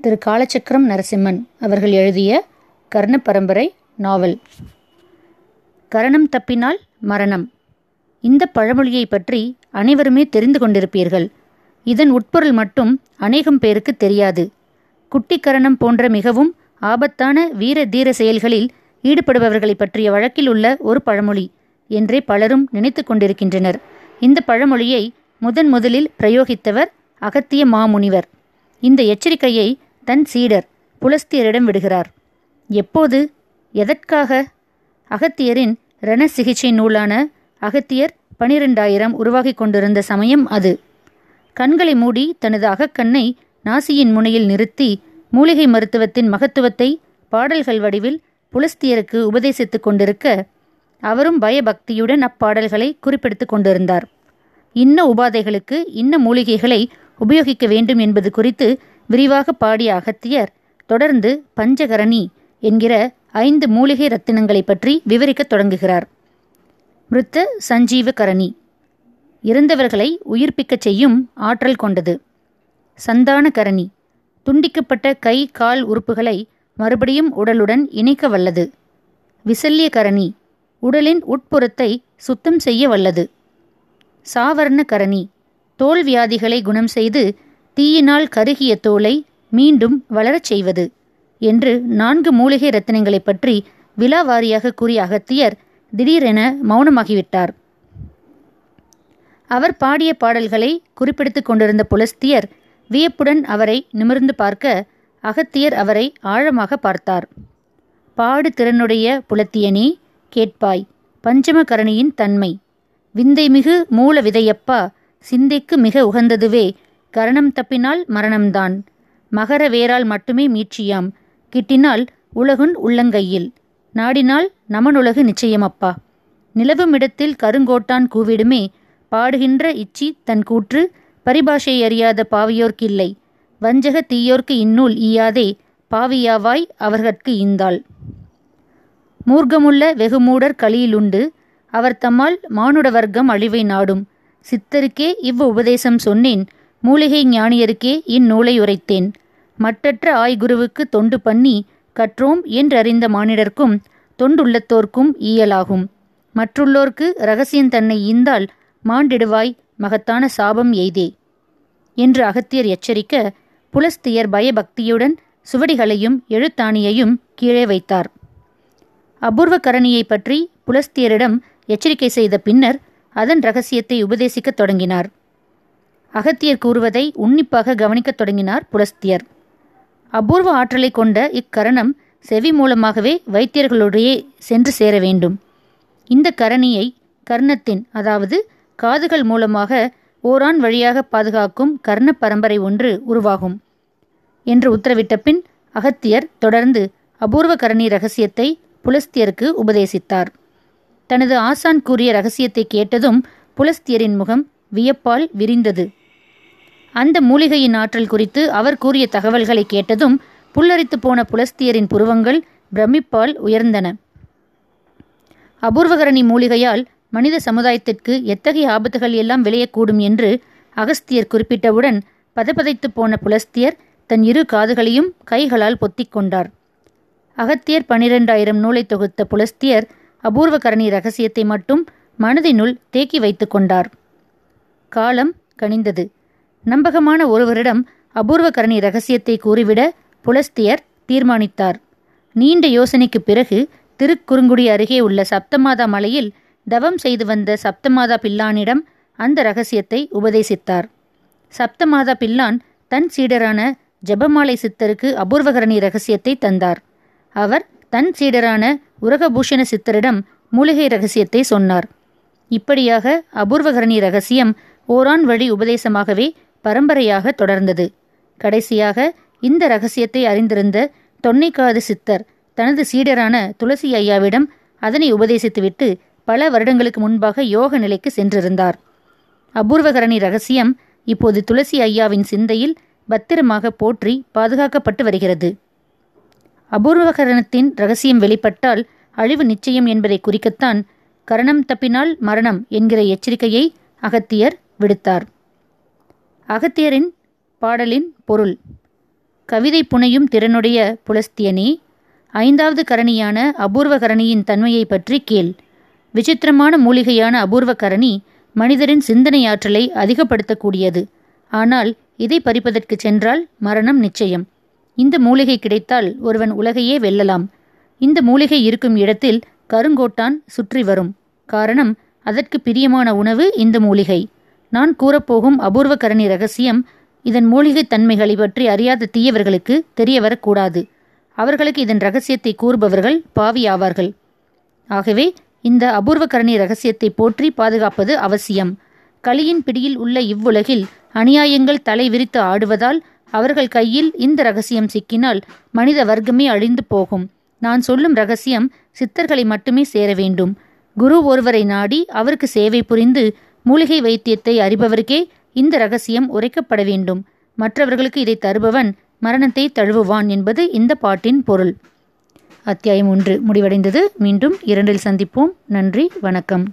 திரு காலச்சக்கரம் நரசிம்மன் அவர்கள் எழுதிய கர்ண பரம்பரை நாவல். கரணம் தப்பினால் மரணம். இந்த பழமொழியை பற்றி அனைவருமே தெரிந்து கொண்டிருப்பீர்கள். இதன் உட்பொருள் மட்டும் அநேகம் பேருக்கு தெரியாது. குட்டிக்கரணம் போன்ற மிகவும் ஆபத்தான வீர தீர செயல்களில் ஈடுபடுபவர்களை பற்றிய வழக்கில் உள்ள ஒரு பழமொழி என்றே பலரும் நினைத்து கொண்டிருக்கின்றனர். இந்த பழமொழியை முதன் முதலில் பிரயோகித்தவர் அகத்திய மாமுனிவர். இந்த எச்சரிக்கையை தன் சீடர் புலஸ்தியரிடம் விடுகிறார். எப்போது? எதற்காக? அகத்தியரின் ரண சிகிச்சை நூலான அகத்தியர் பனிரெண்டாயிரம் உருவாகி கொண்டிருந்த சமயம் அது. கண்களை மூடி தனது அகக்கண்ணை நாசியின் முனையில் நிறுத்தி மூலிகை மருத்துவத்தின் மகத்துவத்தை பாடல்கள் வடிவில் புலஸ்தியருக்கு உபதேசித்துக் கொண்டிருக்க அவரும் பயபக்தியுடன் அப்பாடல்களை குறிப்பெடுத்துக் கொண்டிருந்தார். இன்ன உபாதைகளுக்கு இன்ன மூலிகைகளை உபயோகிக்க வேண்டும் என்பது குறித்து விரிவாக பாடிய அகத்தியர் தொடர்ந்து பஞ்சகரணி என்கிற ஐந்து மூலிகை ரத்தினங்களை பற்றி விவரிக்கத் தொடங்குகிறார். மிருத்த சஞ்சீவ கரணி இறந்தவர்களை உயிர்ப்பிக்கச் செய்யும் ஆற்றல் கொண்டது. சந்தான கரணி துண்டிக்கப்பட்ட கை கால் உறுப்புகளை மறுபடியும் உடலுடன் இணைக்க வல்லது. விசல்ய கரணி உடலின் உட்புறத்தை சுத்தம் செய்ய வல்லது. சாவர்ண கரணி தோல் வியாதிகளை குணம் செய்து தீயினால் கருகிய தோலை மீண்டும் வளரச் செய்வது என்று நான்கு மூலிகை ரத்தினங்களைப் பற்றி விலாவாரியாக கூறிய அகத்தியர் திடீரென மௌனமாகிவிட்டார். அவர் பாடிய பாடல்களை குறிப்பிடுத்து கொண்டிருந்த புலஸ்தியர் வியப்புடன் அவரை நிமிர்ந்து பார்க்க அகத்தியர் அவரை ஆழமாக பார்த்தார். பாடு திறனுடைய புலத்தியனே கேட்பாய் பஞ்சமகரணியின் தன்மை. விந்தைமிகு மூல விதையப்பா சிந்தைக்கு மிக உகந்ததுவே கரணம் தப்பினால் மரணம்தான். மகர வேரால் மட்டுமே மீட்சியாம். கிட்டினால் உலகுன் உள்ளங்கையில். நாடினால் நமனுலகு நிச்சயமப்பா. நிலவும் இடத்தில் கருங்கோட்டான் கூவிடுமே. பாடுகின்ற இச்சி தன் கூற்று பரிபாஷை அறியாத பாவியோர்க்கில்லை. வஞ்சக தீயோர்க்கு இந்நூல் ஈயாதே. பாவியாவாய் அவர்கட்கு ஈந்தாள். மூர்க்கமுள்ள வெகுமூடர் களியிலுண்டு. அவர் தம்மால் மானுட வர்க்கம் அழிவை நாடும். சித்தருக்கே இவ் உபதேசம் சொன்னேன். மூலிகை ஞானியருக்கே இந்நூலை உரைத்தேன். மட்டற்ற ஆய்குருவுக்கு தொண்டு பண்ணி கற்றோம் என்றறிந்த மானிடர்க்கும் தொண்டுள்ளத்தோர்க்கும் ஈயலாகும். மற்றுள்ளோர்க்கு ரகசியம் தன்னை ஈந்தால் மாண்டிடுவாய் மகத்தான சாபம் எய்தே. என்று அகத்தியர் எச்சரிக்க புலஸ்தியர் பயபக்தியுடன் சுவடிகளையும் எழுத்தாணியையும் கீழே வைத்தார். அபூர்வ கரணியை பற்றி புலஸ்தியரிடம் எச்சரிக்கை செய்த பின்னர் அதன் ரகசியத்தை உபதேசிக்கத் தொடங்கினார். அகத்தியர் கூறுவதை உன்னிப்பாக கவனிக்கத் தொடங்கினார் புலஸ்தியர். அபூர்வ ஆற்றலை கொண்ட இக்கரணம் செவி மூலமாகவே வைத்தியர்களுடைய சென்று சேர வேண்டும். இந்த கரணியை கர்ணத்தின் அதாவது காதுகள் மூலமாக ஓரான் வழியாக பாதுகாக்கும் கர்ண பரம்பரை ஒன்று உருவாகும் என்று உத்தரவிட்ட பின் அகத்தியர் தொடர்ந்து அபூர்வ கரணி ரகசியத்தை புலஸ்தியருக்கு உபதேசித்தார். தனது ஆசான் கூறிய ரகசியத்தை கேட்டதும் புலஸ்தியரின் முகம் வியப்பால் விரிந்தது. அந்த மூலிகையின் ஆற்றல் குறித்து அவர் கூறிய தகவல்களை கேட்டதும் புல்லரித்து போன புலஸ்தியரின் புருவங்கள் பிரமிப்பால் உயர்ந்தன. அபூர்வகரணி மூலிகையால் மனித சமுதாயத்திற்கு எத்தகைய ஆபத்துகள் எல்லாம் விளையக்கூடும் என்று அகஸ்தியர் குறிப்பிட்டவுடன் பதப்பதைத்து போன புலஸ்தியர் தன் இரு காதுகளையும் கைகளால் பொத்திக் கொண்டார். அகத்தியர் பனிரெண்டாயிரம் நூலை தொகுத்த புலஸ்தியர் அபூர்வகரணி ரகசியத்தை மட்டும் மனதினுள் தேக்கி வைத்து கொண்டார். காலம் கனிந்தது. நம்பகமான ஒருவரிடம் அபூர்வகரணி ரகசியத்தை கூறிவிட புலஸ்தியர் தீர்மானித்தார். நீண்ட யோசனைக்கு பிறகு திருக்குறுங்குடி அருகே உள்ள சப்தமாதா மலையில் தவம் செய்து வந்த சப்தமாதா பில்லானிடம் அந்த ரகசியத்தை உபதேசித்தார். சப்தமாதா பில்லான் தன் சீடரான ஜெபமாலை சித்தருக்கு அபூர்வகரணி ரகசியத்தை தந்தார். அவர் தன் சீடரான உரகபூஷண சித்தரிடம் மூலிகை ரகசியத்தை சொன்னார். இப்படியாக அபூர்வகரணி ரகசியம் ஓரான் வழி உபதேசமாகவே பரம்பரையாக தொடர்ந்தது. கடைசியாக இந்த ரகசியத்தை அறிந்திருந்த தொன்னைக்காது சித்தர் தனது சீடரான துளசி ஐயாவிடம் அதனை உபதேசித்துவிட்டு பல வருடங்களுக்கு முன்பாக யோக நிலைக்கு சென்றிருந்தார். அபூர்வகரணி ரகசியம் இப்போது துளசி ஐயாவின் சிந்தையில் பத்திரமாக போற்றி பாதுகாக்கப்பட்டு வருகிறது. அபூர்வகரணத்தின் ரகசியம் வெளிப்பட்டால் அழிவு நிச்சயம் என்பதை குறிக்கத்தான் கரணம் தப்பினால் மரணம் என்கிற எச்சரிக்கையை அகத்தியர் விடுத்தார். அகத்தியரின் பாடலின் பொருள். கவிதை புனையும் திறனுடைய புலஸ்தியனே ஐந்தாவது கரணியான அபூர்வ கரணியின் தன்மையை பற்றி கேள். விசித்திரமான மூலிகையான அபூர்வ கரணி மனிதரின் சிந்தனை ஆற்றலை அதிகப்படுத்தக்கூடியது. ஆனால் இதை பறிப்பதற்கு சென்றால் மரணம் நிச்சயம். இந்த மூலிகை கிடைத்தால் ஒருவன் உலகையே வெல்லலாம். இந்த மூலிகை இருக்கும் இடத்தில் கருங்கோட்டான் சுற்றி வரும். காரணம் அதற்கு பிரியமான உணவு இந்த மூலிகை. நான் கூறப்போகும் அபூர்வ கரணி ரகசியம் இதன் மூலிகை தன்மைகளை பற்றி அறியாத தீயவர்களுக்கு தெரிய வரக்கூடாது அவர்களுக்கு இதன் ரகசியத்தை கூறுபவர்கள் பாவி ஆவார்கள். ஆகவே இந்த அபூர்வ கரணி ரகசியத்தை போற்றி பாதுகாப்பது அவசியம். கலியின் பிடியில் உள்ள இவ்வுலகில் அநியாயங்கள் தலை விரித்து ஆடுவதால் அவர்கள் கையில் இந்த ரகசியம் சிக்கினால் மனித வர்க்கமே அழிந்து போகும். நான் சொல்லும் ரகசியம் சித்தர்களை மட்டுமே சேர வேண்டும். குரு ஒருவரை நாடி அவருக்கு சேவை புரிந்து மூலிகை வைத்தியத்தை அறிபவருக்கே இந்த ரகசியம் உரைக்கப்பட வேண்டும். மற்றவர்களுக்கு இதை தருபவன் மரணத்தை தழுவுவான் என்பது இந்த பாட்டின் பொருள். அத்தியாயம் ஒன்று முடிவடைந்தது. மீண்டும் இரண்டில் சந்திப்போம். நன்றி. வணக்கம்.